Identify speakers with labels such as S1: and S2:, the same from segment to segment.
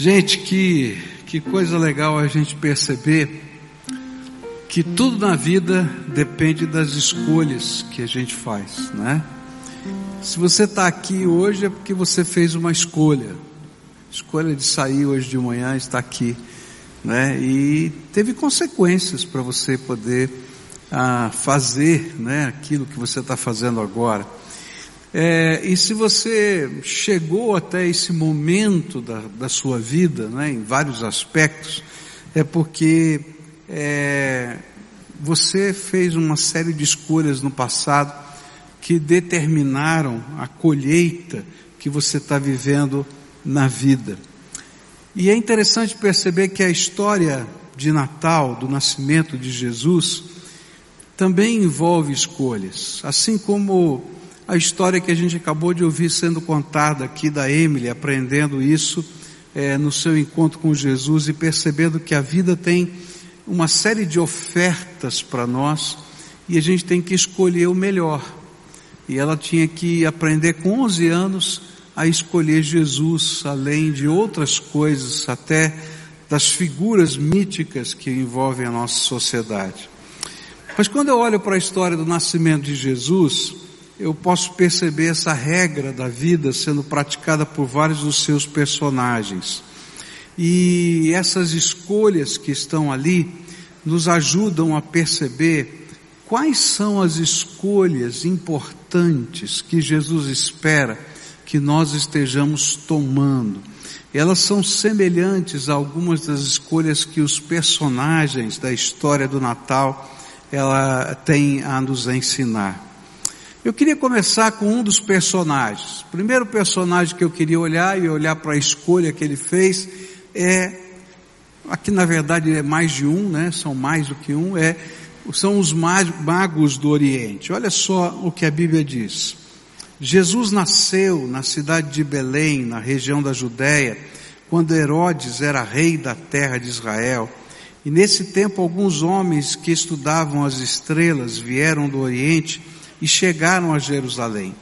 S1: Gente, que, que coisa legal a gente perceber que tudo na vida depende das escolhas que a gente faz, né? Se você está aqui hoje é porque você fez uma escolha, escolha de sair hoje de manhã, estar aqui, né? E teve consequências para você poder ah, fazer, né? Aquilo que você está fazendo agora. É, e se você chegou até esse momento da, da sua vida, né, em vários aspectos, é porque é, você fez uma série de escolhas no passado que determinaram a colheita que você está vivendo na vida. E é interessante perceber que a história de Natal, do nascimento de Jesus, também envolve escolhas, assim como a história que a gente acabou de ouvir sendo contada aqui da Emily, aprendendo isso é, no seu encontro com Jesus e percebendo que a vida tem uma série de ofertas para nós e a gente tem que escolher o melhor. E ela tinha que aprender com 11 anos a escolher Jesus, além de outras coisas, até das figuras míticas que envolvem a nossa sociedade. Mas quando eu olho para a história do nascimento de Jesus, eu posso perceber essa regra da vida sendo praticada por vários dos seus personagens. E essas escolhas que estão ali nos ajudam a perceber quais são as escolhas importantes que Jesus espera que nós estejamos tomando. Elas são semelhantes a algumas das escolhas que os personagens da história do Natal ela tem a nos ensinar. Eu queria começar com um dos personagens. O primeiro personagem que eu queria olhar e olhar para a escolha que ele fez é, aqui na verdade é mais de um, né? São mais do que um, é, são os magos do Oriente. Olha só o que a Bíblia diz. Jesus nasceu na cidade de Belém, na região da Judéia, quando Herodes era rei da terra de Israel. E nesse tempo alguns homens que estudavam as estrelas vieram do Oriente e chegaram a Jerusalém.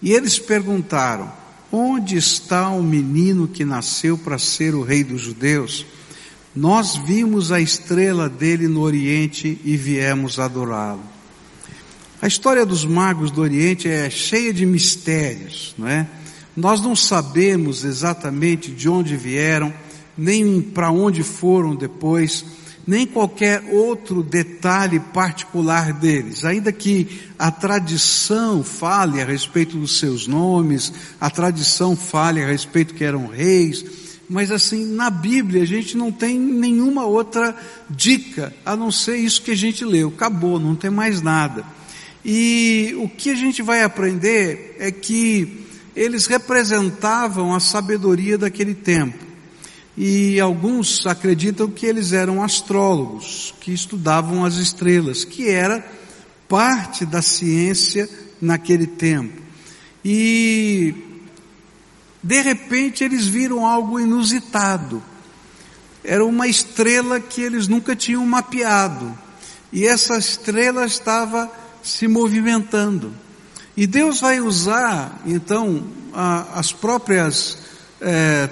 S1: E eles perguntaram: Onde está o menino que nasceu para ser o rei dos judeus? Nós vimos a estrela dele no Oriente e viemos adorá-lo. A história dos magos do Oriente é cheia de mistérios, não é? Nós não sabemos exatamente de onde vieram, nem para onde foram depois, nem qualquer outro detalhe particular deles, ainda que a tradição fale a respeito dos seus nomes, a tradição fale a respeito que eram reis, mas assim, na Bíblia a gente não tem nenhuma outra dica, a não ser isso que a gente leu, acabou, não tem mais nada. E o que a gente vai aprender é que eles representavam a sabedoria daquele tempo. E alguns acreditam que eles eram astrólogos, que estudavam as estrelas, que era parte da ciência naquele tempo. E de repente eles viram algo inusitado. Era uma estrela que eles nunca tinham mapeado. E essa estrela estava se movimentando. E Deus vai usar, então, a, as próprias é,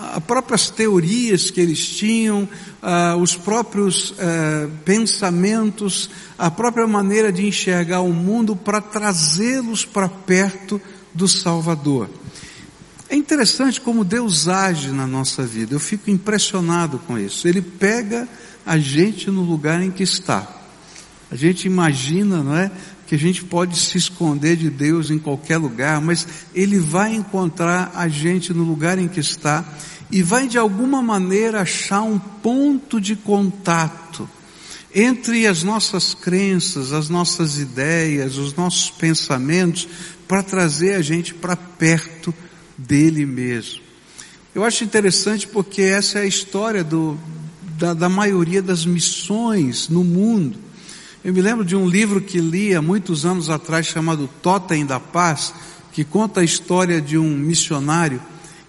S1: as próprias teorias que eles tinham, uh, os próprios uh, pensamentos, a própria maneira de enxergar o mundo para trazê-los para perto do Salvador. É interessante como Deus age na nossa vida, eu fico impressionado com isso. Ele pega a gente no lugar em que está. A gente imagina, não é? Que a gente pode se esconder de Deus em qualquer lugar, mas Ele vai encontrar a gente no lugar em que está e vai de alguma maneira achar um ponto de contato entre as nossas crenças, as nossas ideias, os nossos pensamentos, para trazer a gente para perto dele mesmo. Eu acho interessante porque essa é a história do, da, da maioria das missões no mundo. Eu me lembro de um livro que li há muitos anos atrás chamado Totem da Paz, que conta a história de um missionário.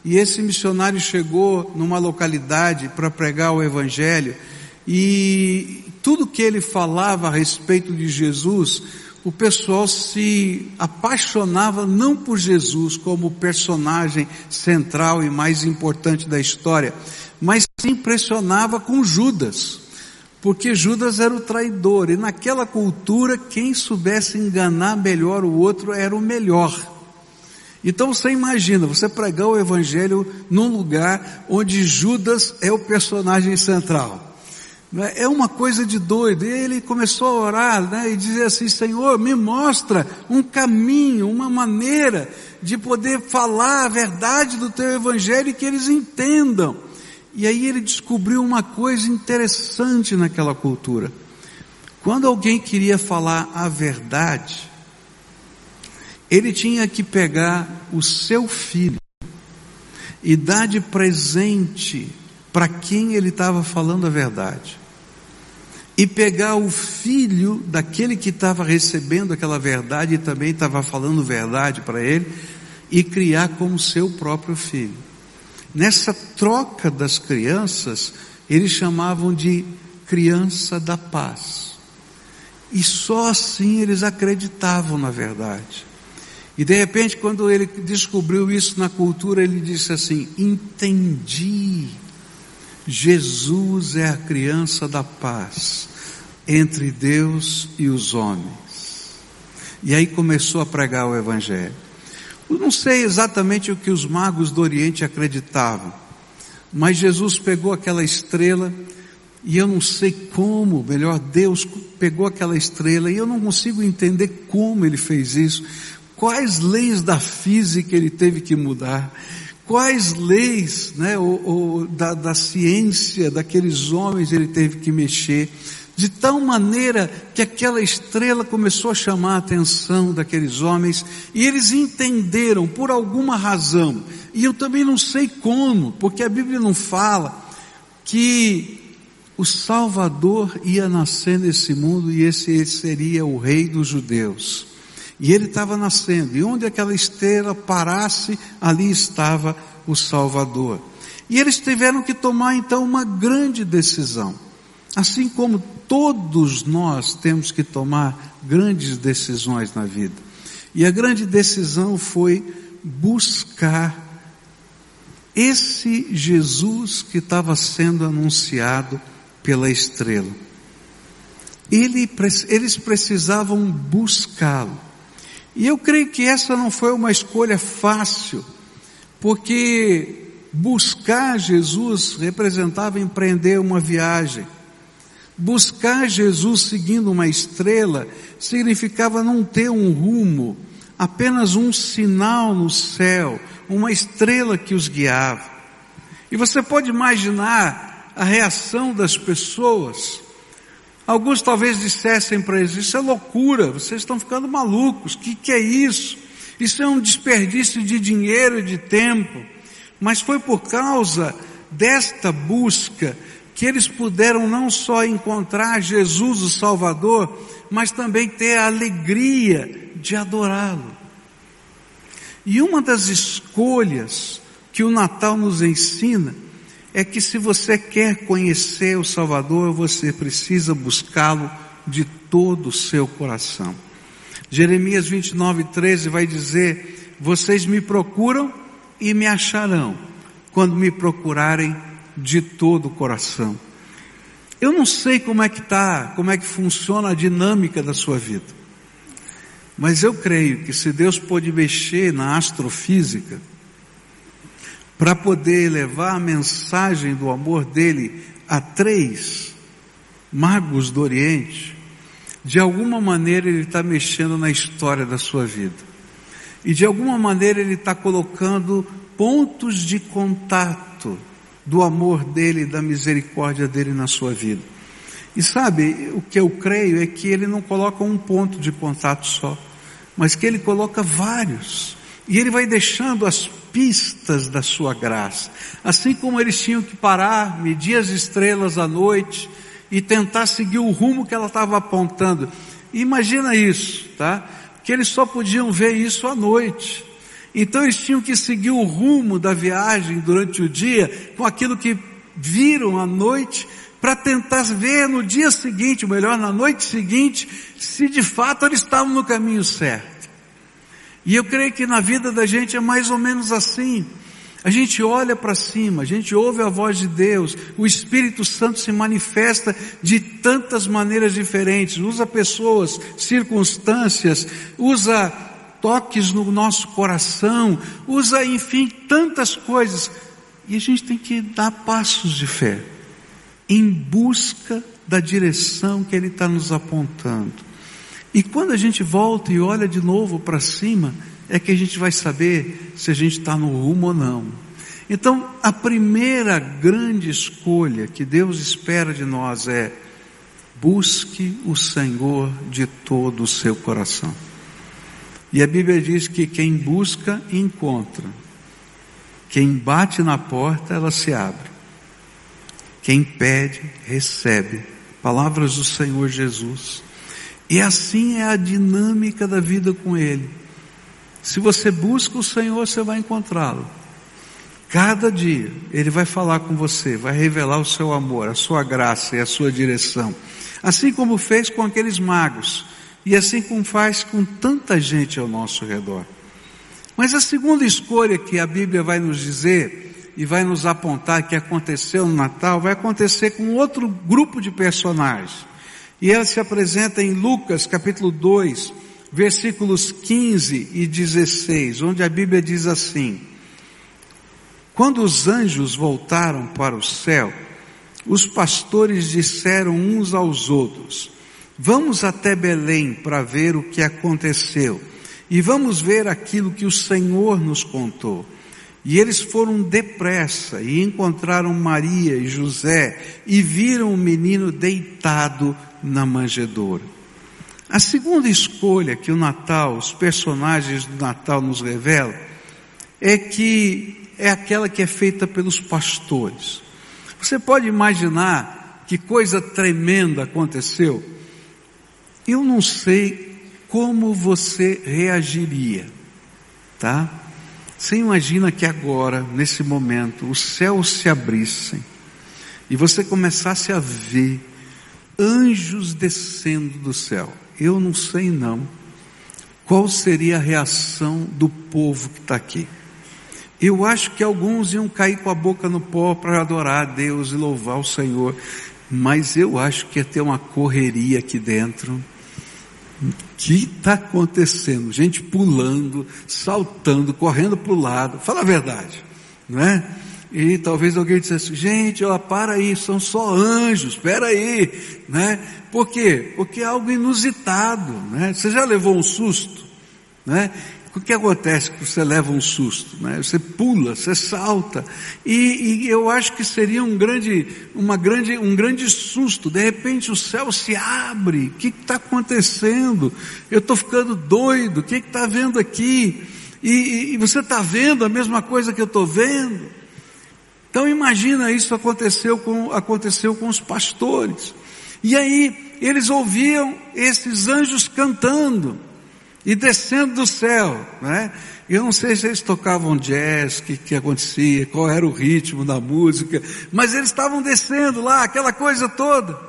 S1: E esse missionário chegou numa localidade para pregar o Evangelho. E tudo que ele falava a respeito de Jesus, o pessoal se apaixonava não por Jesus como personagem central e mais importante da história, mas se impressionava com Judas, porque Judas era o traidor, e naquela cultura quem soubesse enganar melhor o outro era o melhor. Então você imagina, você pregar o evangelho num lugar onde Judas é o personagem central. Né? É uma coisa de doido. E ele começou a orar né, e dizer assim: Senhor, me mostra um caminho, uma maneira de poder falar a verdade do teu evangelho e que eles entendam. E aí ele descobriu uma coisa interessante naquela cultura. Quando alguém queria falar a verdade, ele tinha que pegar o seu filho e dar de presente para quem ele estava falando a verdade e pegar o filho daquele que estava recebendo aquela verdade e também estava falando verdade para ele e criar como seu próprio filho. Nessa troca das crianças, eles chamavam de criança da paz. E só assim eles acreditavam na verdade. E de repente, quando ele descobriu isso na cultura, ele disse assim: Entendi. Jesus é a criança da paz entre Deus e os homens. E aí começou a pregar o Evangelho. Eu não sei exatamente o que os magos do Oriente acreditavam, mas Jesus pegou aquela estrela e eu não sei como, melhor, Deus pegou aquela estrela e eu não consigo entender como ele fez isso, quais leis da física ele teve que mudar, quais leis né, ou, ou da, da ciência daqueles homens ele teve que mexer de tal maneira que aquela estrela começou a chamar a atenção daqueles homens e eles entenderam por alguma razão, e eu também não sei como, porque a Bíblia não fala que o Salvador ia nascer nesse mundo e esse seria o rei dos judeus. E ele estava nascendo, e onde aquela estrela parasse, ali estava o Salvador. E eles tiveram que tomar então uma grande decisão. Assim como todos nós temos que tomar grandes decisões na vida. E a grande decisão foi buscar esse Jesus que estava sendo anunciado pela estrela. Ele, eles precisavam buscá-lo. E eu creio que essa não foi uma escolha fácil, porque buscar Jesus representava empreender uma viagem Buscar Jesus seguindo uma estrela significava não ter um rumo, apenas um sinal no céu, uma estrela que os guiava. E você pode imaginar a reação das pessoas. Alguns talvez dissessem para eles: Isso é loucura, vocês estão ficando malucos, o que, que é isso? Isso é um desperdício de dinheiro e de tempo. Mas foi por causa desta busca que eles puderam não só encontrar Jesus o Salvador, mas também ter a alegria de adorá-lo. E uma das escolhas que o Natal nos ensina é que se você quer conhecer o Salvador, você precisa buscá-lo de todo o seu coração. Jeremias 29, 13 vai dizer: Vocês me procuram e me acharão, quando me procurarem de todo o coração. Eu não sei como é que está, como é que funciona a dinâmica da sua vida. Mas eu creio que se Deus pode mexer na astrofísica, para poder levar a mensagem do amor dele a três magos do Oriente, de alguma maneira ele está mexendo na história da sua vida. E de alguma maneira ele está colocando pontos de contato do amor dele, da misericórdia dele na sua vida. E sabe, o que eu creio é que ele não coloca um ponto de contato só, mas que ele coloca vários. E ele vai deixando as pistas da sua graça. Assim como eles tinham que parar, medir as estrelas à noite e tentar seguir o rumo que ela estava apontando. imagina isso, tá? Que eles só podiam ver isso à noite. Então eles tinham que seguir o rumo da viagem durante o dia com aquilo que viram à noite para tentar ver no dia seguinte, ou melhor, na noite seguinte, se de fato eles estavam no caminho certo. E eu creio que na vida da gente é mais ou menos assim. A gente olha para cima, a gente ouve a voz de Deus, o Espírito Santo se manifesta de tantas maneiras diferentes, usa pessoas, circunstâncias, usa toques no nosso coração, usa, enfim, tantas coisas. E a gente tem que dar passos de fé, em busca da direção que Ele está nos apontando. E quando a gente volta e olha de novo para cima, é que a gente vai saber se a gente está no rumo ou não. Então, a primeira grande escolha que Deus espera de nós é busque o Senhor de todo o seu coração. E a Bíblia diz que quem busca, encontra. Quem bate na porta, ela se abre. Quem pede, recebe. Palavras do Senhor Jesus. E assim é a dinâmica da vida com Ele. Se você busca o Senhor, você vai encontrá-lo. Cada dia Ele vai falar com você, vai revelar o seu amor, a sua graça e a sua direção. Assim como fez com aqueles magos, e assim como faz com tanta gente ao nosso redor. Mas a segunda escolha que a Bíblia vai nos dizer e vai nos apontar que aconteceu no Natal, vai acontecer com outro grupo de personagens. E ela se apresenta em Lucas capítulo 2, versículos 15 e 16, onde a Bíblia diz assim: Quando os anjos voltaram para o céu, os pastores disseram uns aos outros: Vamos até Belém para ver o que aconteceu e vamos ver aquilo que o Senhor nos contou. E eles foram depressa e encontraram Maria e José e viram o menino deitado na manjedoura. A segunda escolha que o Natal, os personagens do Natal nos revelam, é que é aquela que é feita pelos pastores. Você pode imaginar que coisa tremenda aconteceu? Eu não sei como você reagiria, tá? Você imagina que agora, nesse momento, os céus se abrissem e você começasse a ver anjos descendo do céu. Eu não sei não qual seria a reação do povo que está aqui. Eu acho que alguns iam cair com a boca no pó para adorar a Deus e louvar o Senhor, mas eu acho que ia ter uma correria aqui dentro. Que está acontecendo? Gente pulando, saltando, correndo para o lado. Fala a verdade, não é? E talvez alguém dissesse, gente, ó, para aí, são só anjos, espera aí, né? Por quê? Porque é algo inusitado, né? Você já levou um susto, né? O que acontece que você leva um susto, né? Você pula, você salta, e, e, eu acho que seria um grande, uma grande, um grande susto. De repente o céu se abre. O que está acontecendo? Eu estou ficando doido. O que está vendo aqui? E, e você está vendo a mesma coisa que eu estou vendo? Então imagina isso aconteceu com, aconteceu com os pastores. E aí eles ouviam esses anjos cantando e descendo do céu, né? Eu não sei se eles tocavam jazz, o que, que acontecia, qual era o ritmo da música, mas eles estavam descendo lá, aquela coisa toda.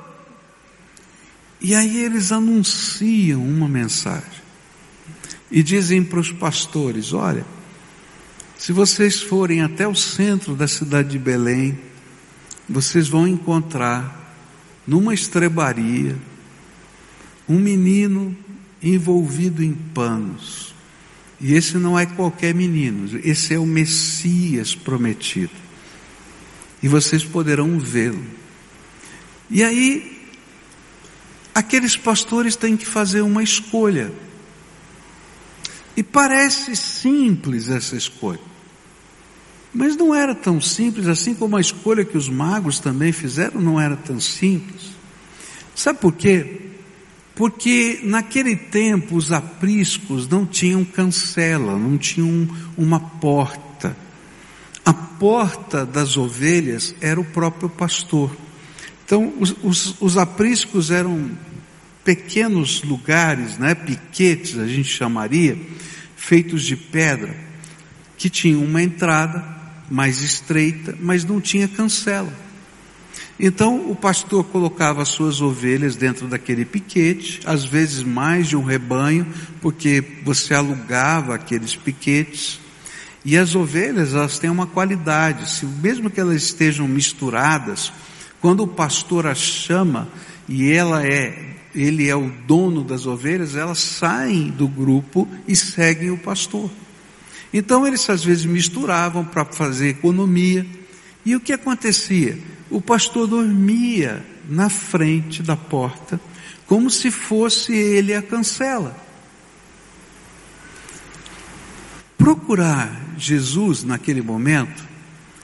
S1: E aí eles anunciam uma mensagem. E dizem para os pastores, olha, se vocês forem até o centro da cidade de Belém, vocês vão encontrar numa estrebaria um menino envolvido em panos. E esse não é qualquer menino, esse é o Messias prometido. E vocês poderão vê-lo. E aí, aqueles pastores têm que fazer uma escolha. E parece simples essa escolha. Mas não era tão simples, assim como a escolha que os magos também fizeram não era tão simples. Sabe por quê? Porque naquele tempo os apriscos não tinham cancela, não tinham uma porta. A porta das ovelhas era o próprio pastor. Então os, os, os apriscos eram pequenos lugares, né, piquetes a gente chamaria, feitos de pedra, que tinham uma entrada mais estreita, mas não tinha cancela. Então o pastor colocava suas ovelhas dentro daquele piquete, às vezes mais de um rebanho, porque você alugava aqueles piquetes. E as ovelhas, elas têm uma qualidade, se mesmo que elas estejam misturadas, quando o pastor as chama e ela é, ele é o dono das ovelhas, elas saem do grupo e seguem o pastor. Então eles às vezes misturavam para fazer economia. E o que acontecia? O pastor dormia na frente da porta, como se fosse ele a cancela. Procurar Jesus naquele momento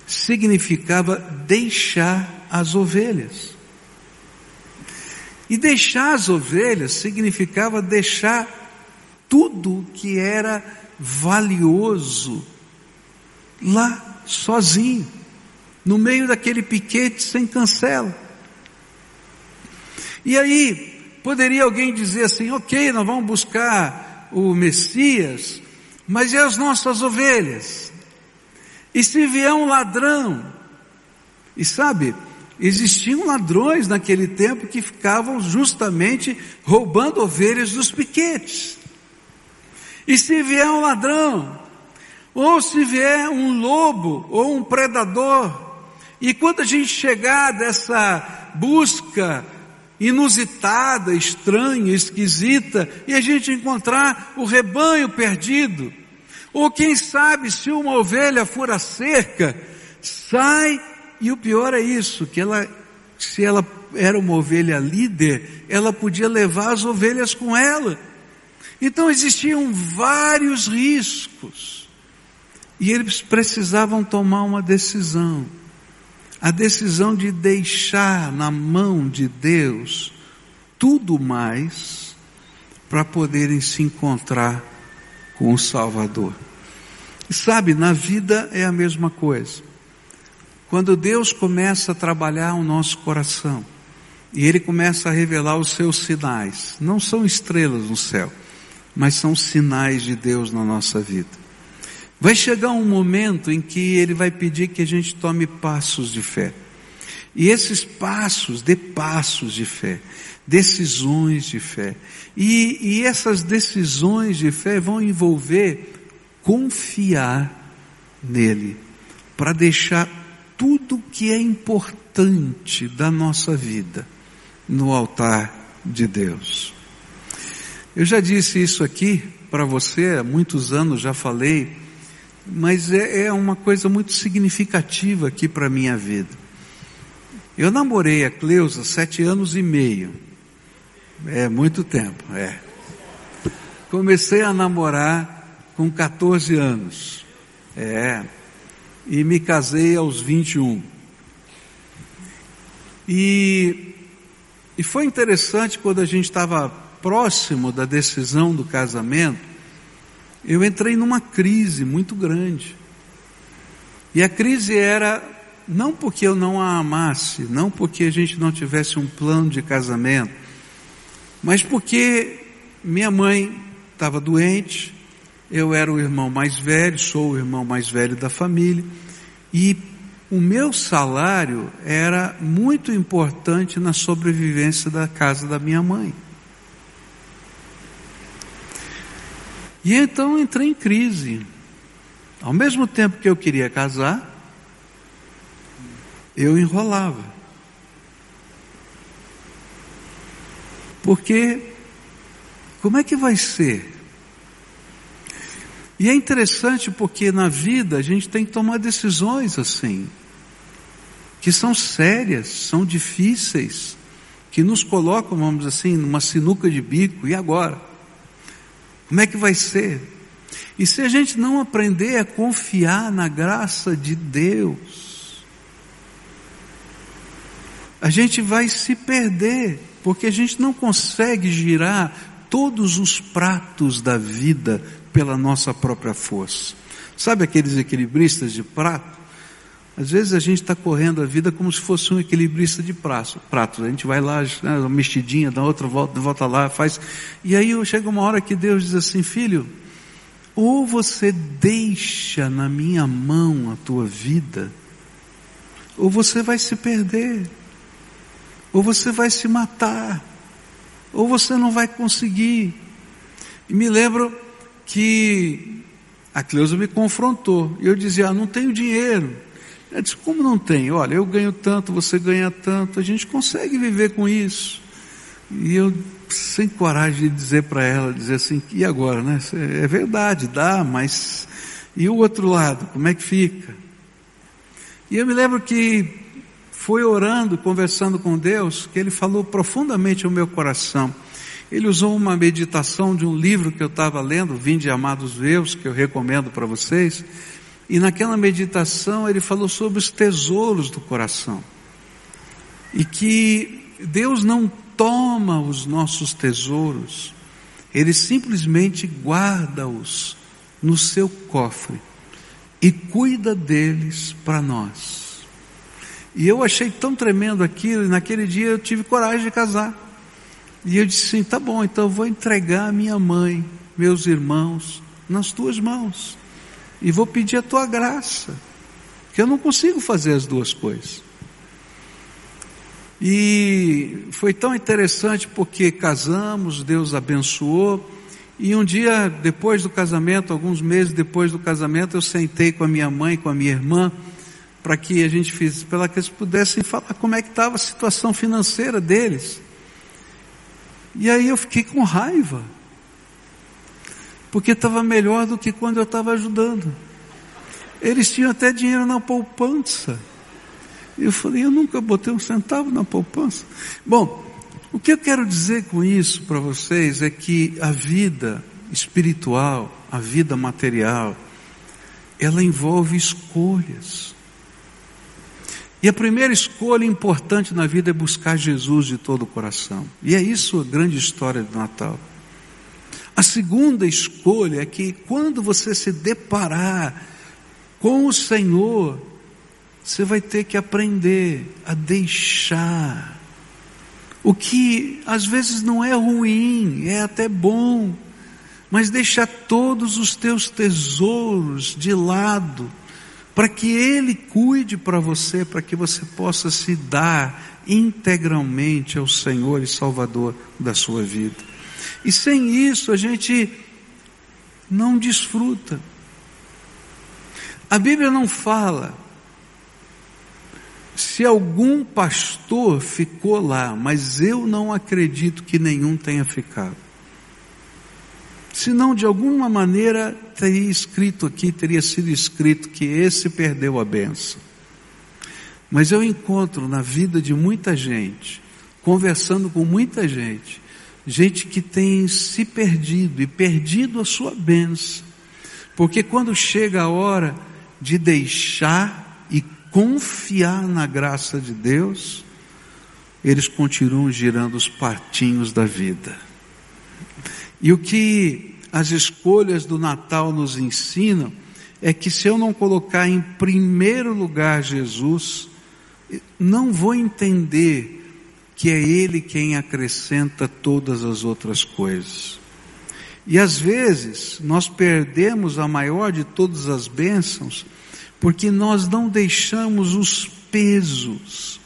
S1: significava deixar as ovelhas. E deixar as ovelhas significava deixar tudo que era valioso lá sozinho, no meio daquele piquete sem cancela. E aí, poderia alguém dizer assim: ok, nós vamos buscar o Messias, mas e as nossas ovelhas? E se vier um ladrão? E sabe, existiam ladrões naquele tempo que ficavam justamente roubando ovelhas dos piquetes. E se vier um ladrão, ou se vier um lobo ou um predador, e quando a gente chegar dessa busca inusitada, estranha, esquisita, e a gente encontrar o rebanho perdido, ou quem sabe se uma ovelha for a cerca, sai, e o pior é isso, que ela, se ela era uma ovelha líder, ela podia levar as ovelhas com ela. Então existiam vários riscos. E eles precisavam tomar uma decisão. A decisão de deixar na mão de Deus tudo mais para poderem se encontrar com o Salvador. E sabe, na vida é a mesma coisa. Quando Deus começa a trabalhar o nosso coração, e Ele começa a revelar os seus sinais, não são estrelas no céu, mas são sinais de Deus na nossa vida. Vai chegar um momento em que Ele vai pedir que a gente tome passos de fé. E esses passos, dê passos de fé decisões de fé. E, e essas decisões de fé vão envolver confiar nele, para deixar tudo que é importante da nossa vida no altar de Deus. Eu já disse isso aqui para você há muitos anos, já falei, mas é, é uma coisa muito significativa aqui para a minha vida. Eu namorei a Cleusa sete anos e meio. É muito tempo, é. Comecei a namorar com 14 anos. É. E me casei aos 21. E, e foi interessante quando a gente estava próximo da decisão do casamento, eu entrei numa crise muito grande. E a crise era não porque eu não a amasse, não porque a gente não tivesse um plano de casamento, mas porque minha mãe estava doente, eu era o irmão mais velho, sou o irmão mais velho da família, e o meu salário era muito importante na sobrevivência da casa da minha mãe. E então entrei em crise. Ao mesmo tempo que eu queria casar, eu enrolava. Porque como é que vai ser? E é interessante porque na vida a gente tem que tomar decisões assim, que são sérias, são difíceis, que nos colocam, vamos dizer assim, numa sinuca de bico, e agora? Como é que vai ser? E se a gente não aprender a confiar na graça de Deus, a gente vai se perder porque a gente não consegue girar todos os pratos da vida pela nossa própria força. Sabe aqueles equilibristas de prato? Às vezes a gente está correndo a vida como se fosse um equilibrista de prato. prato. A gente vai lá, né, uma mexidinha, dá outra volta, volta lá, faz. E aí chega uma hora que Deus diz assim, filho, ou você deixa na minha mão a tua vida, ou você vai se perder. ou você vai se matar, ou você não vai conseguir. E me lembro que a Cleusa me confrontou, e eu dizia, ah, não tenho dinheiro. Ela disse, como não tem? Olha, eu ganho tanto, você ganha tanto, a gente consegue viver com isso. E eu, sem coragem de dizer para ela, dizer assim, e agora, né? É verdade, dá, mas e o outro lado, como é que fica? E eu me lembro que foi orando, conversando com Deus, que Ele falou profundamente ao meu coração. Ele usou uma meditação de um livro que eu estava lendo, Vinde Amados Meus, que eu recomendo para vocês, e naquela meditação ele falou sobre os tesouros do coração. E que Deus não toma os nossos tesouros, Ele simplesmente guarda-os no seu cofre e cuida deles para nós. E eu achei tão tremendo aquilo, e naquele dia eu tive coragem de casar. E eu disse assim: tá bom, então eu vou entregar minha mãe, meus irmãos, nas tuas mãos e vou pedir a tua graça, porque eu não consigo fazer as duas coisas. E foi tão interessante porque casamos, Deus abençoou, e um dia depois do casamento, alguns meses depois do casamento, eu sentei com a minha mãe, com a minha irmã, para que a gente fizesse, para que eles pudessem falar como é que estava a situação financeira deles. E aí eu fiquei com raiva porque estava melhor do que quando eu estava ajudando. Eles tinham até dinheiro na poupança. Eu falei, eu nunca botei um centavo na poupança. Bom, o que eu quero dizer com isso para vocês é que a vida espiritual, a vida material, ela envolve escolhas. E a primeira escolha importante na vida é buscar Jesus de todo o coração. E é isso a grande história do Natal. A segunda escolha é que quando você se deparar com o Senhor, você vai ter que aprender a deixar. O que às vezes não é ruim, é até bom, mas deixar todos os teus tesouros de lado, para que Ele cuide para você, para que você possa se dar integralmente ao Senhor e Salvador da sua vida. E sem isso a gente não desfruta. A Bíblia não fala se algum pastor ficou lá, mas eu não acredito que nenhum tenha ficado. Senão, de alguma maneira, teria escrito aqui, teria sido escrito que esse perdeu a benção. Mas eu encontro na vida de muita gente, conversando com muita gente, gente que tem se perdido e perdido a sua bênção. Porque quando chega a hora de deixar e confiar na graça de Deus, eles continuam girando os patinhos da vida. E o que as escolhas do Natal nos ensinam é que se eu não colocar em primeiro lugar Jesus, não vou entender que é Ele quem acrescenta todas as outras coisas. E às vezes nós perdemos a maior de todas as bênçãos porque nós não deixamos os pesos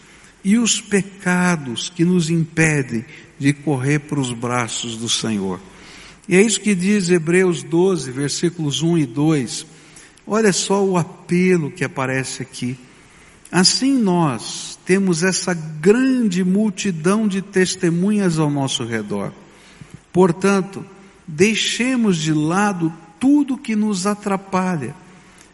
S1: e os pecados que nos impedem de correr para os braços do Senhor. E é isso que diz Hebreus 12, versículos 1 e 2. Olha só o apelo que aparece aqui. Assim nós temos essa grande multidão de testemunhas ao nosso redor. Portanto, deixemos de lado tudo que nos atrapalha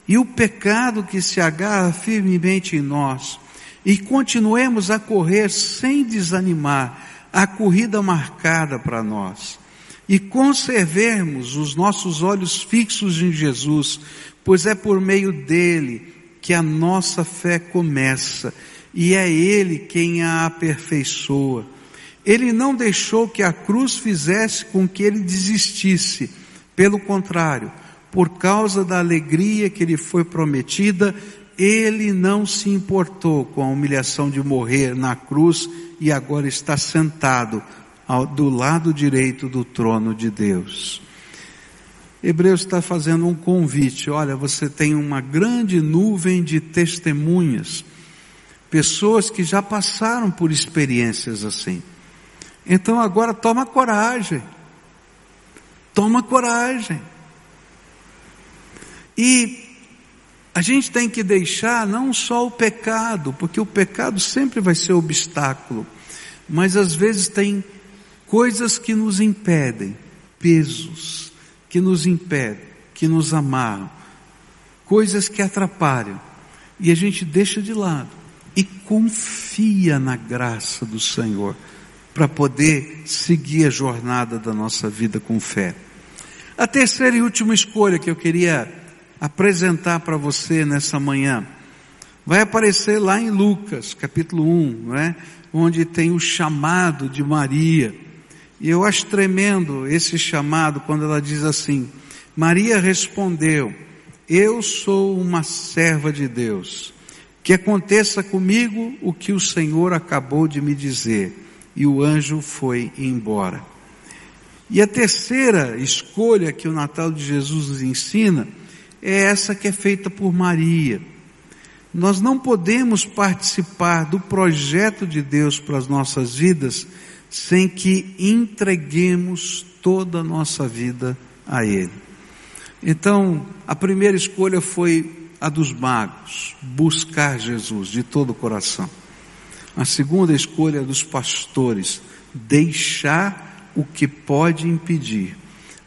S1: e o pecado que se agarra firmemente em nós e continuemos a correr sem desanimar a corrida marcada para nós e conservemos os nossos olhos fixos em Jesus, pois é por meio dele que a nossa fé começa e é Ele quem a aperfeiçoa. Ele não deixou que a cruz fizesse com que ele desistisse, pelo contrário, por causa da alegria que lhe foi prometida, ele não se importou com a humilhação de morrer na cruz e agora está sentado ao, do lado direito do trono de Deus. Hebreus está fazendo um convite. Olha, você tem uma grande nuvem de testemunhas, pessoas que já passaram por experiências assim. Então agora toma coragem. Toma coragem. E a gente tem que deixar não só o pecado, porque o pecado sempre vai ser obstáculo, mas às vezes tem coisas que nos impedem, pesos que nos impedem, que nos amarram, coisas que atrapalham, e a gente deixa de lado e confia na graça do Senhor para poder seguir a jornada da nossa vida com fé. A terceira e última escolha que eu queria apresentar para você nessa manhã vai aparecer lá em Lucas, capítulo 1, não é? onde tem o chamado de Maria. E eu acho tremendo esse chamado quando ela diz assim: Maria respondeu: Eu sou uma serva de Deus. Que aconteça comigo o que o Senhor acabou de me dizer. E o anjo foi embora. E a terceira escolha que o Natal de Jesus nos ensina é essa que é feita por Maria. Nós não podemos participar do projeto de Deus para as nossas vidas sem que entreguemos toda a nossa vida a Ele. Então, a primeira escolha foi a dos magos, buscar Jesus de todo o coração. A segunda escolha é dos pastores, deixar o que pode impedir.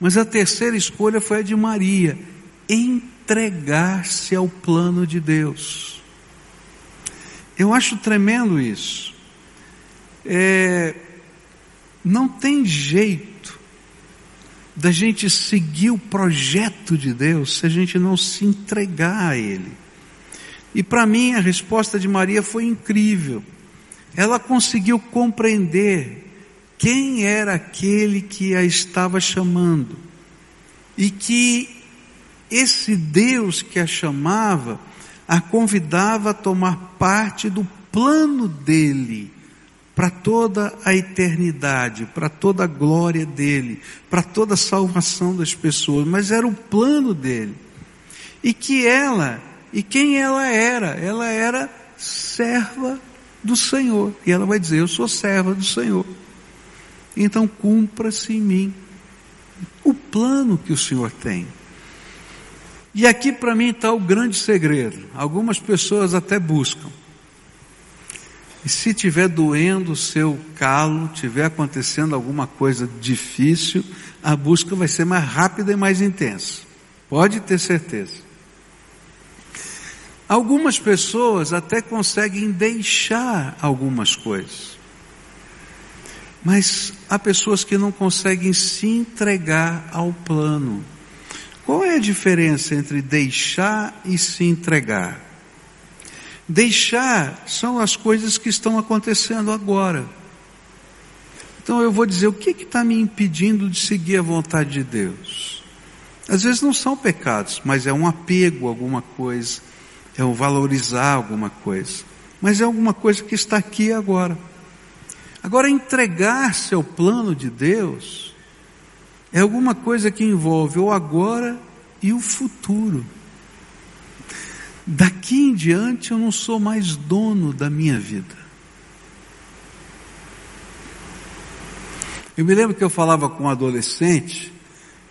S1: Mas a terceira escolha foi a de Maria, entregar-se ao plano de Deus. Eu acho tremendo isso. É, não tem jeito da gente seguir o projeto de Deus se a gente não se entregar a Ele. E para mim a resposta de Maria foi incrível. Ela conseguiu compreender quem era aquele que a estava chamando e que esse Deus que a chamava, a convidava a tomar parte do plano dele para toda a eternidade, para toda a glória dele, para toda a salvação das pessoas, mas era o plano dele. E que ela, e quem ela era? Ela era serva do Senhor. E ela vai dizer: Eu sou serva do Senhor. Então cumpra-se em mim o plano que o Senhor tem. E aqui para mim está o grande segredo. Algumas pessoas até buscam. E se tiver doendo o seu calo, tiver acontecendo alguma coisa difícil, a busca vai ser mais rápida e mais intensa. Pode ter certeza. Algumas pessoas até conseguem deixar algumas coisas. Mas há pessoas que não conseguem se entregar ao plano. Qual é a diferença entre deixar e se entregar? Deixar são as coisas que estão acontecendo agora. Então eu vou dizer, o que está me impedindo de seguir a vontade de Deus? Às vezes não são pecados, mas é um apego a alguma coisa, é um valorizar alguma coisa, mas é alguma coisa que está aqui agora. Agora, entregar-se ao plano de Deus é alguma coisa que envolve o agora e o futuro. Daqui em diante eu não sou mais dono da minha vida. Eu me lembro que eu falava com um adolescente,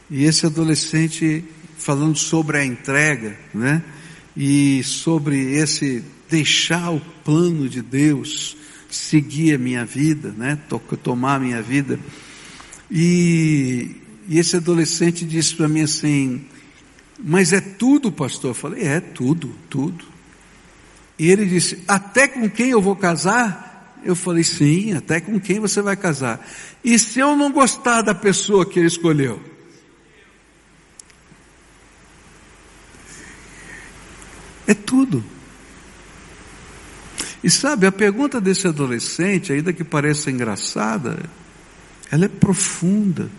S1: e esse adolescente falando sobre a entrega, né? E sobre esse deixar o plano de Deus seguir a minha vida, né? Tomar a minha vida. E e esse adolescente disse para mim assim: Mas é tudo, pastor? Eu falei: É tudo, tudo. E ele disse: Até com quem eu vou casar? Eu falei: Sim, até com quem você vai casar. E se eu não gostar da pessoa que ele escolheu? É tudo. E sabe, a pergunta desse adolescente, ainda que pareça engraçada, ela é profunda.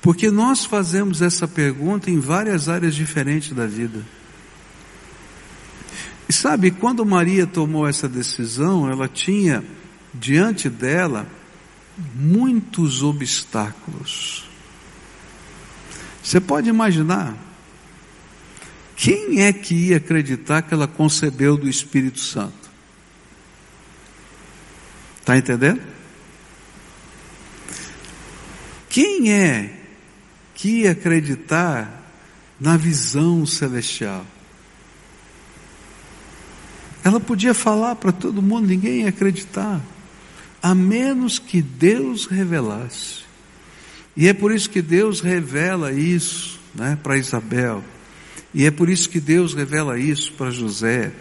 S1: Porque nós fazemos essa pergunta em várias áreas diferentes da vida. E sabe, quando Maria tomou essa decisão, ela tinha diante dela muitos obstáculos. Você pode imaginar? Quem é que ia acreditar que ela concebeu do Espírito Santo? Está entendendo? Quem é que acreditar na visão celestial? Ela podia falar para todo mundo, ninguém ia acreditar, a menos que Deus revelasse. E é por isso que Deus revela isso né, para Isabel. E é por isso que Deus revela isso para José.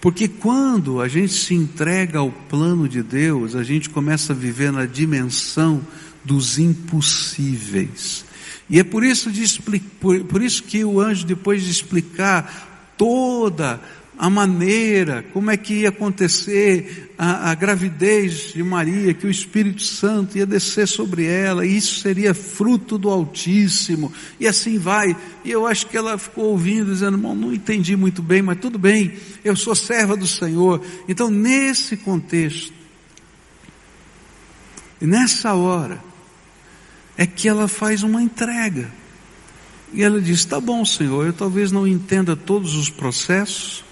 S1: Porque quando a gente se entrega ao plano de Deus, a gente começa a viver na dimensão dos impossíveis. E é por isso, de, por, por isso que o anjo, depois de explicar toda a maneira, como é que ia acontecer a, a, gravidez de Maria, que o Espírito Santo ia descer sobre ela, e isso seria fruto do Altíssimo, e assim vai. E eu acho que ela ficou ouvindo, dizendo, irmão, não entendi muito bem, mas tudo bem, eu sou serva do Senhor. Então, nesse contexto, nessa hora, é que ela faz uma entrega. E ela diz: Tá bom, Senhor, eu talvez não entenda todos os processos,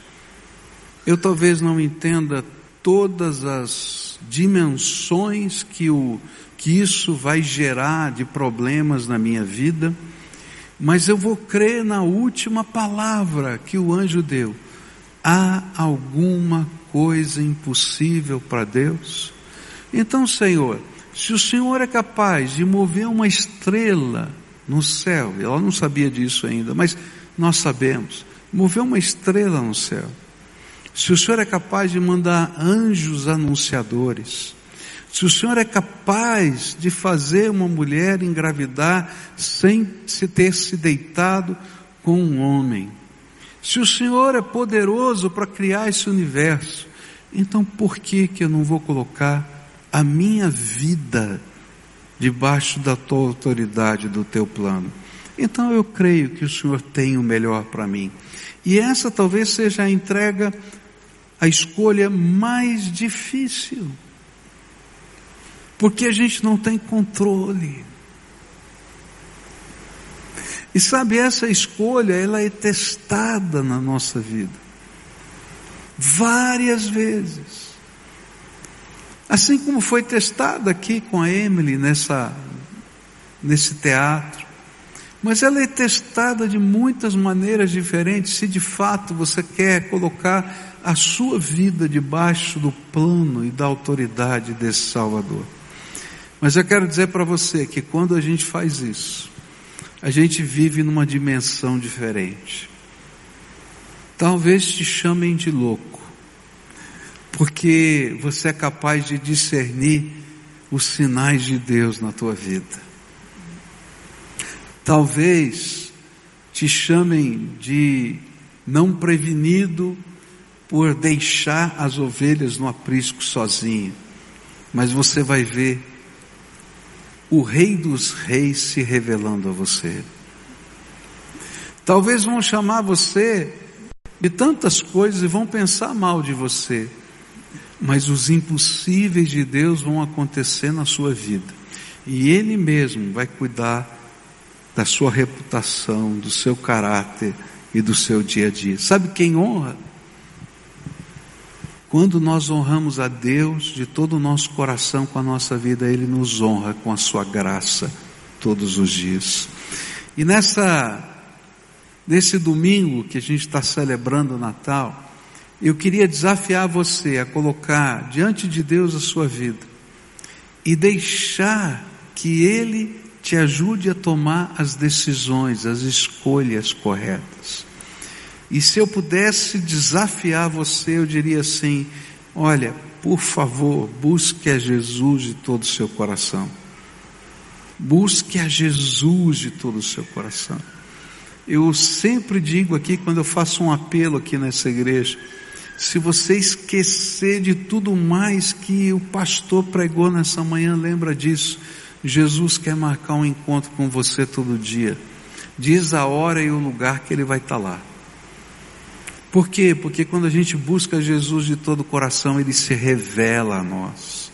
S1: eu talvez não entenda todas as dimensões que, o, que isso vai gerar de problemas na minha vida, mas eu vou crer na última palavra que o anjo deu. Há alguma coisa impossível para Deus? Então, Senhor, se o Senhor é capaz de mover uma estrela no céu, ela não sabia disso ainda, mas nós sabemos, mover uma estrela no céu, se o Senhor é capaz de mandar anjos anunciadores, se o Senhor é capaz de fazer uma mulher engravidar sem se ter se deitado com um homem, se o Senhor é poderoso para criar esse universo, então por que que eu não vou colocar a minha vida debaixo da tua autoridade, do teu plano? Então eu creio que o Senhor tem o melhor para mim. E essa talvez seja a entrega a escolha mais difícil. Porque a gente não tem controle. E sabe, essa escolha, ela é testada na nossa vida. Várias vezes. Assim como foi testada aqui com a Emily nessa, nesse teatro. Mas ela é testada de muitas maneiras diferentes, se de fato você quer colocar a sua vida debaixo do plano e da autoridade desse Salvador. Mas eu quero dizer para você que quando a gente faz isso, a gente vive numa dimensão diferente. Talvez te chamem de louco, porque você é capaz de discernir os sinais de Deus na tua vida. Talvez te chamem de não prevenido por deixar as ovelhas no aprisco sozinho, mas você vai ver o Rei dos Reis se revelando a você. Talvez vão chamar você de tantas coisas e vão pensar mal de você, mas os impossíveis de Deus vão acontecer na sua vida, e Ele mesmo vai cuidar da sua reputação, do seu caráter e do seu dia a dia. Sabe quem honra? Quando nós honramos a Deus de todo o nosso coração com a nossa vida, Ele nos honra com a sua graça todos os dias. E nessa, nesse domingo que a gente está celebrando o Natal, eu queria desafiar você a colocar diante de Deus a sua vida e deixar que Ele te ajude a tomar as decisões, as escolhas corretas. E se eu pudesse desafiar você, eu diria assim: olha, por favor, busque a Jesus de todo o seu coração. Busque a Jesus de todo o seu coração. Eu sempre digo aqui, quando eu faço um apelo aqui nessa igreja, se você esquecer de tudo mais que o pastor pregou nessa manhã, lembra disso. Jesus quer marcar um encontro com você todo dia. Diz a hora e o lugar que ele vai estar lá. Por quê? Porque quando a gente busca Jesus de todo o coração, Ele se revela a nós.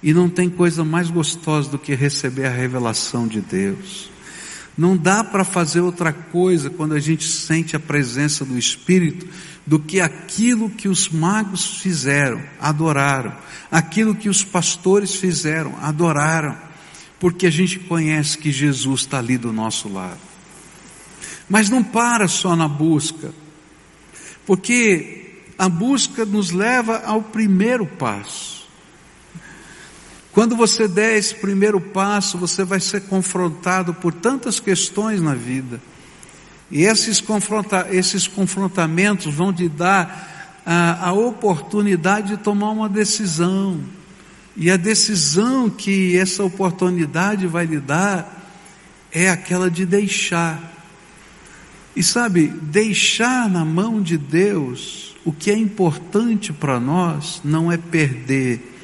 S1: E não tem coisa mais gostosa do que receber a revelação de Deus. Não dá para fazer outra coisa quando a gente sente a presença do Espírito do que aquilo que os magos fizeram, adoraram, aquilo que os pastores fizeram, adoraram, porque a gente conhece que Jesus está ali do nosso lado. Mas não para só na busca, porque a busca nos leva ao primeiro passo. Quando você der esse primeiro passo, você vai ser confrontado por tantas questões na vida. E esses, confronta esses confrontamentos vão te dar a, a oportunidade de tomar uma decisão. E a decisão que essa oportunidade vai lhe dar é aquela de deixar. E sabe, deixar na mão de Deus o que é importante para nós não é perder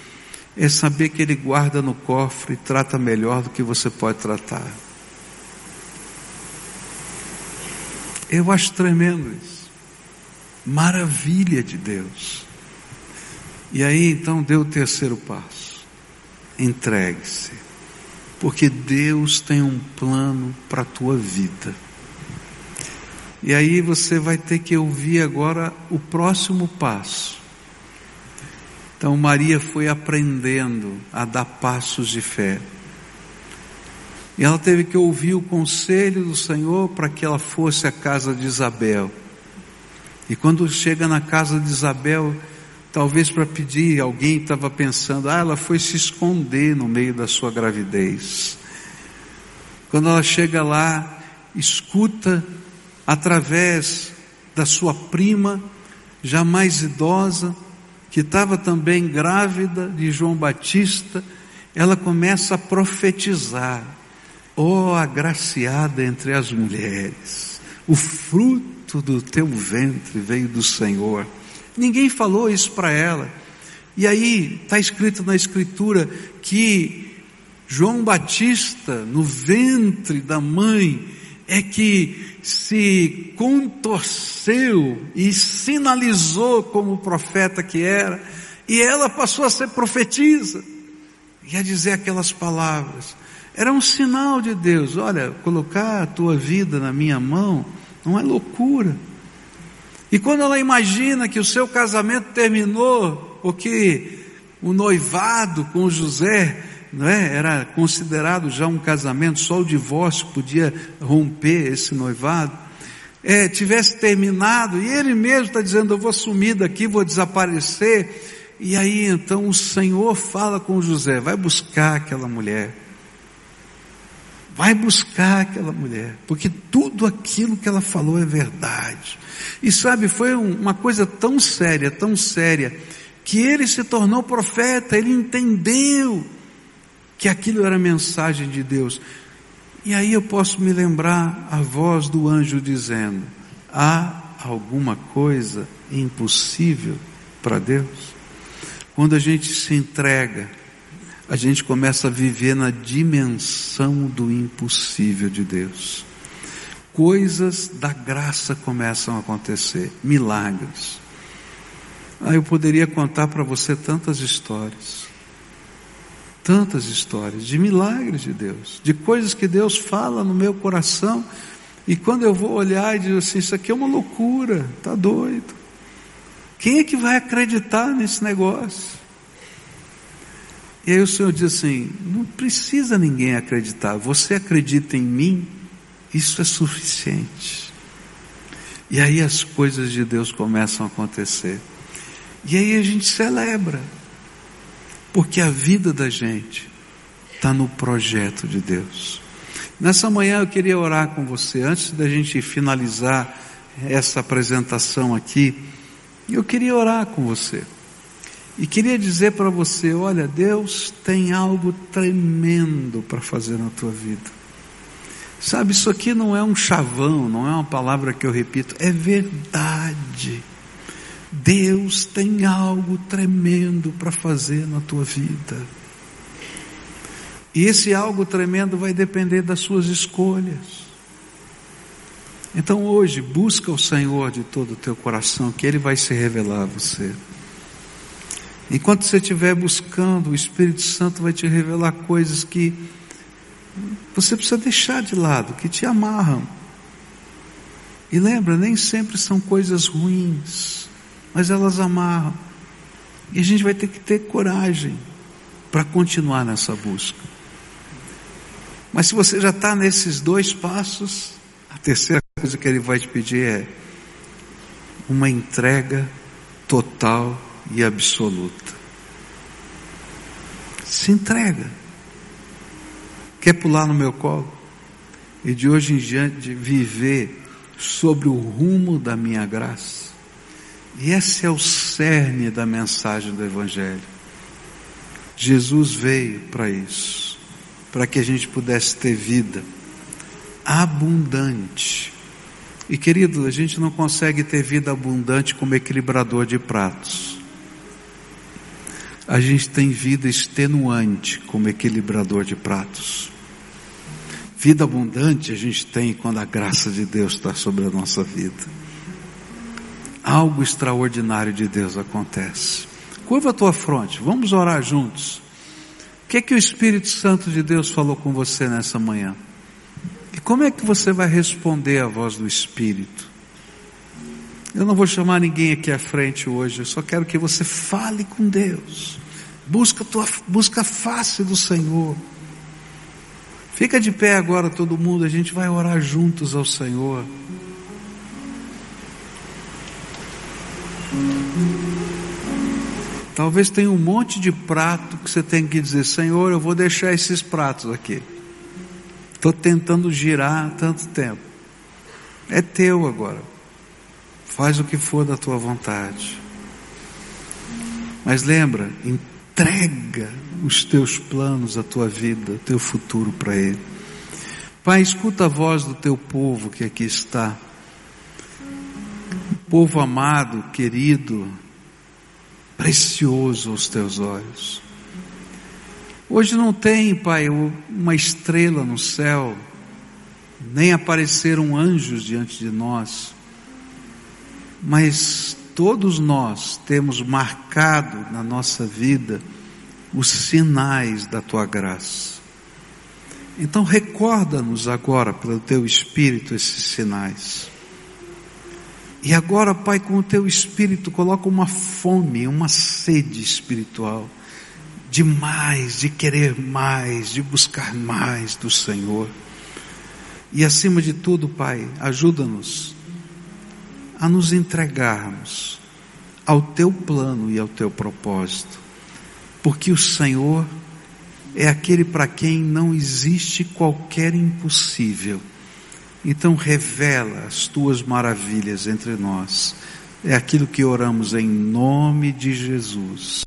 S1: é saber que Ele guarda no cofre e trata melhor do que você pode tratar. Eu acho tremendo isso. Maravilha de Deus. E aí então deu o terceiro passo. Entregue-se. Porque Deus tem um plano para a tua vida. E aí você vai ter que ouvir agora o próximo passo. Então Maria foi aprendendo a dar passos de fé. Ela teve que ouvir o conselho do Senhor para que ela fosse à casa de Isabel. E quando chega na casa de Isabel, talvez para pedir, alguém estava pensando, ah, ela foi se esconder no meio da sua gravidez. Quando ela chega lá, escuta através da sua prima, já mais idosa, que estava também grávida de João Batista, ela começa a profetizar: Ó oh, agraciada entre as mulheres, o fruto do teu ventre veio do Senhor. Ninguém falou isso para ela. E aí está escrito na Escritura que João Batista, no ventre da mãe, é que se contorceu e sinalizou como profeta que era, e ela passou a ser profetisa, e a dizer aquelas palavras. Era um sinal de Deus, olha, colocar a tua vida na minha mão não é loucura. E quando ela imagina que o seu casamento terminou, porque o noivado com José não é? Era considerado já um casamento, só o divórcio podia romper esse noivado. É, tivesse terminado, e ele mesmo está dizendo, eu vou sumir daqui, vou desaparecer. E aí então o Senhor fala com José, vai buscar aquela mulher. Vai buscar aquela mulher, porque tudo aquilo que ela falou é verdade. E sabe, foi uma coisa tão séria, tão séria, que ele se tornou profeta, ele entendeu que aquilo era mensagem de Deus. E aí eu posso me lembrar a voz do anjo dizendo: há alguma coisa impossível para Deus? Quando a gente se entrega, a gente começa a viver na dimensão do impossível de Deus. Coisas da graça começam a acontecer, milagres. Ah, eu poderia contar para você tantas histórias tantas histórias de milagres de Deus, de coisas que Deus fala no meu coração, e quando eu vou olhar e digo assim, isso aqui é uma loucura, tá doido. Quem é que vai acreditar nesse negócio? E aí o Senhor diz assim: não precisa ninguém acreditar, você acredita em mim, isso é suficiente. E aí as coisas de Deus começam a acontecer. E aí a gente celebra. Porque a vida da gente está no projeto de Deus. Nessa manhã eu queria orar com você, antes da gente finalizar essa apresentação aqui, eu queria orar com você. E queria dizer para você: olha, Deus tem algo tremendo para fazer na tua vida. Sabe, isso aqui não é um chavão, não é uma palavra que eu repito, é verdade. Deus tem algo tremendo para fazer na tua vida. E esse algo tremendo vai depender das suas escolhas. Então hoje, busca o Senhor de todo o teu coração, que Ele vai se revelar a você. Enquanto você estiver buscando, o Espírito Santo vai te revelar coisas que você precisa deixar de lado, que te amarram. E lembra, nem sempre são coisas ruins, mas elas amarram. E a gente vai ter que ter coragem para continuar nessa busca. Mas se você já está nesses dois passos, a terceira coisa que ele vai te pedir é uma entrega total e absoluta. Se entrega. Quer pular no meu colo? E de hoje em diante viver sobre o rumo da minha graça. E esse é o cerne da mensagem do Evangelho. Jesus veio para isso, para que a gente pudesse ter vida abundante. E querido, a gente não consegue ter vida abundante como equilibrador de pratos. A gente tem vida extenuante como equilibrador de pratos. Vida abundante a gente tem quando a graça de Deus está sobre a nossa vida. Algo extraordinário de Deus acontece. Curva a tua fronte, vamos orar juntos. O que é que o Espírito Santo de Deus falou com você nessa manhã? E como é que você vai responder à voz do Espírito? Eu não vou chamar ninguém aqui à frente hoje, eu só quero que você fale com Deus. Busca, tua, busca a face do Senhor. Fica de pé agora todo mundo, a gente vai orar juntos ao Senhor. Talvez tenha um monte de prato que você tem que dizer, Senhor, eu vou deixar esses pratos aqui. Estou tentando girar há tanto tempo. É teu agora. Faz o que for da tua vontade. Mas lembra, entrega os teus planos, a tua vida, o teu futuro para Ele. Pai, escuta a voz do teu povo que aqui está. Povo amado, querido, precioso aos teus olhos. Hoje não tem, Pai, uma estrela no céu, nem apareceram anjos diante de nós, mas todos nós temos marcado na nossa vida os sinais da tua graça. Então recorda-nos agora pelo teu espírito esses sinais. E agora, Pai, com o teu espírito, coloca uma fome, uma sede espiritual de mais, de querer mais, de buscar mais do Senhor. E acima de tudo, Pai, ajuda-nos a nos entregarmos ao teu plano e ao teu propósito, porque o Senhor é aquele para quem não existe qualquer impossível. Então revela as tuas maravilhas entre nós. É aquilo que oramos em nome de Jesus.